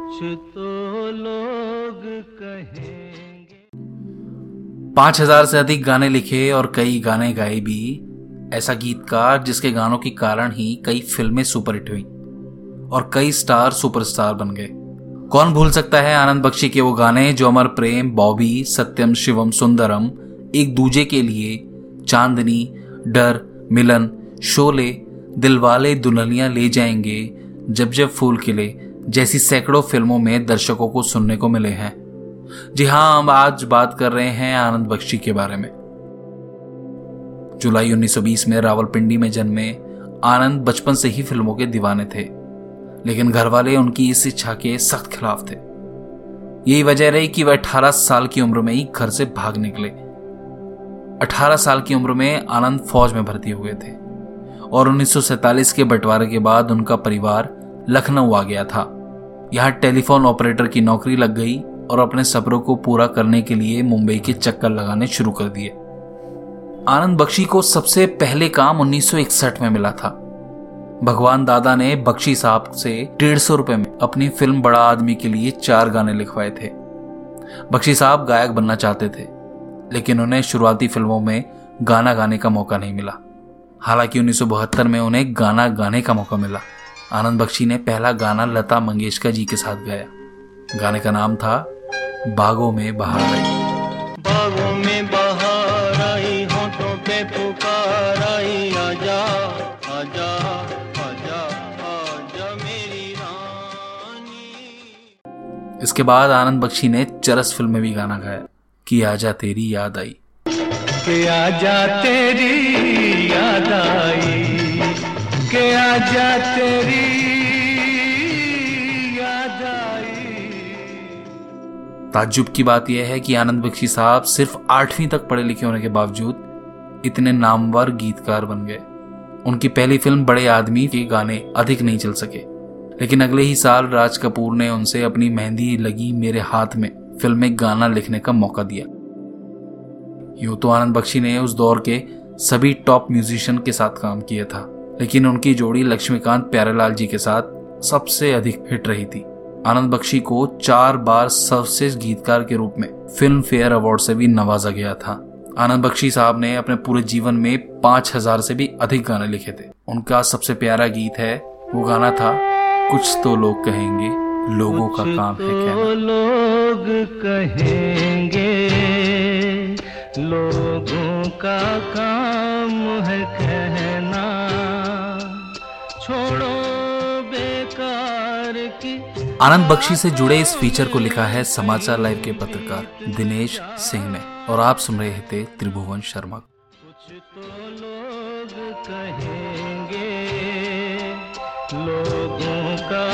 कुछ तो लोग कहेंगे। पाँच हज़ार से अधिक गाने लिखे और कई गाने गाए भी ऐसा गीतकार जिसके गानों के कारण ही कई फ़िल्में सुपरहिट हुई और कई स्टार सुपरस्टार बन गए। कौन भूल सकता है आनंद बख्शी के वो गाने जो अमर प्रेम, बॉबी, सत्यम, शिवम, सुंदरम, एक दूजे के लिए चांदनी, डर, मिलन, शोले, दिलवाले दुल्हनियाँ ले जाएँगे जब जब फूल खिले। जैसी सैकड़ों फ़िल्मों में दर्शकों को सुनने को मिले हैं। जी हाँ, हम आज बात कर रहे हैं आनंद बख्शी के बारे में। जुलाई 1920 में रावलपिंडी में जन्मे आनंद बचपन से ही फ़िल्मों के दीवाने थे, लेकिन घर वाले उनकी इस इच्छा के सख्त खिलाफ थे। यही वजह रही कि वह 18 साल की उम्र में ही घर से भाग निकले। 18 साल की उम्र में आनंद फौज में भर्ती हुए थे, और 1947 के बंटवारे के बाद उनका परिवार लखनऊ आ गया था। यहाँ टेलीफोन ऑपरेटर की नौकरी लग गई और अपने सपनों को पूरा करने के लिए मुंबई के चक्कर लगाने शुरू कर दिए। आनंद बख्शी को सबसे पहले काम 1961 में मिला था। भगवान दादा ने बख्शी साहब से डेढ़ सौ रुपए में अपनी फ़िल्म बड़ा आदमी के लिए चार गाने लिखवाए थे। बख्शी साहब गायक बनना चाहते थे, लेकिन उन्हें शुरुआती फ़िल्मों में गाना गाने का मौका नहीं मिला। हालाँकि 1972 में उन्हें गाना गाने का मौका मिला। आनंद बख्शी ने पहला गाना लता मंगेशकर जी के साथ गाया। गाने का नाम था बागों में बहार आई। बागों में बहार आई होठों पे पुकार आई आजा आजा आजा आजा मेरी रानी। इसके बाद आनंद बख्शी ने चरस फ़िल्म में भी गाना गाया कि आजा तेरी याद आई। के आजा तेरी याद आई। के आजा तेरी ताज्जुब की बात यह है कि आनंद बख्शी साहब सिर्फ़ आठवीं तक पढ़े लिखे होने के बावजूद इतने नामवर गीतकार बन गए। उनकी पहली फ़िल्म बड़े आदमी के गाने अधिक नहीं चल सके। लेकिन अगले ही साल राज कपूर ने उनसे अपनी मेहंदी लगी मेरे हाथ में, फ़िल्म में गाना लिखने का मौका दिया। यूँ तो आनंद बख्शी ने उस दौर के सभी टॉप म्यूजिशियन के साथ काम किया था। लेकिन उनकी जोड़ी लक्ष्मीकांत प्यारेलाल जी के साथ सबसे अधिक हिट रही थी। आनंद बख्शी को चार बार सर्वश्रेष्ठ गीतकार के रूप में फ़िल्म फेयर अवार्ड से भी नवाजा गया था। आनंद बख्शी साहब ने अपने पूरे जीवन में पाँच हज़ार से भी अधिक गाने लिखे थे। उनका सबसे प्यारा गीत है वो गाना था कुछ तो लोग कहेंगे लोगों का काम है तो लोग कहेंगे लोगों का काम है कहना। आनंद बख्शी से जुड़े इस फीचर को लिखा है समाचार लाइव के पत्रकार दिनेश सिंह ने, और आप सुन रहे थे त्रिभुवन शर्मा। कुछ तो लोग कहेंगे, लोगों का